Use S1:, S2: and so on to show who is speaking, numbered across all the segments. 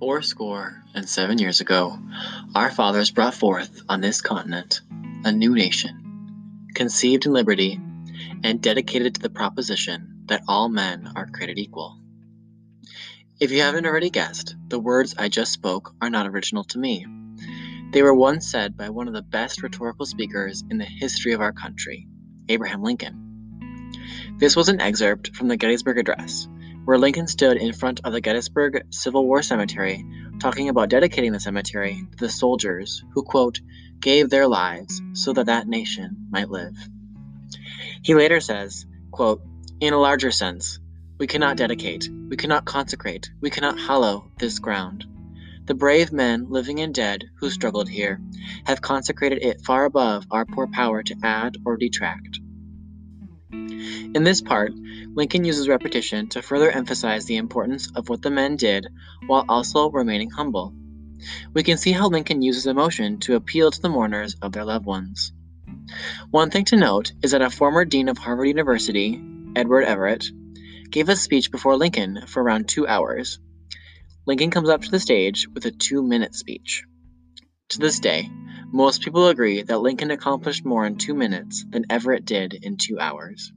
S1: Fourscore and seven years ago, our fathers brought forth on this continent a new nation, conceived in liberty and dedicated to the proposition that all men are created equal. If you haven't already guessed, the words I just spoke are not original to me. They were once said by one of the best rhetorical speakers in the history of our country, Abraham Lincoln. This was an excerpt from the Gettysburg Address, where Lincoln stood in front of the Gettysburg Civil War Cemetery talking about dedicating the cemetery to the soldiers who, quote, gave their lives so that that nation might live. He later says, quote, in a larger sense, we cannot dedicate, we cannot consecrate, we cannot hallow this ground. The brave men, living and dead, who struggled here, have consecrated it far above our poor power to add or detract. In this part, Lincoln uses repetition to further emphasize the importance of what the men did while also remaining humble. We can see how Lincoln uses emotion to appeal to the mourners of their loved ones. One thing to note is that a former dean of Harvard University, Edward Everett, gave a speech before Lincoln for around two hours. Lincoln comes up to the stage with a two minute speech. To this day, most people agree that Lincoln accomplished more in two minutes than Everett did in two hours.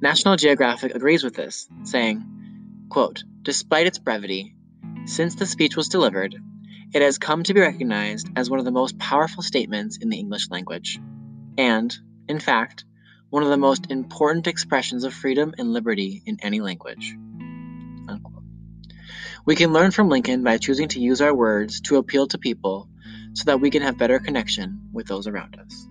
S1: National Geographic agrees with this, saying, quote, Despite its brevity, since the speech was delivered, it has come to be recognized as one of the most powerful statements in the English language, and, in fact, one of the most important expressions of freedom and liberty in any language. Unquote. We can learn from Lincoln by choosing to use our words to appeal to people so that we can have better connection with those around us.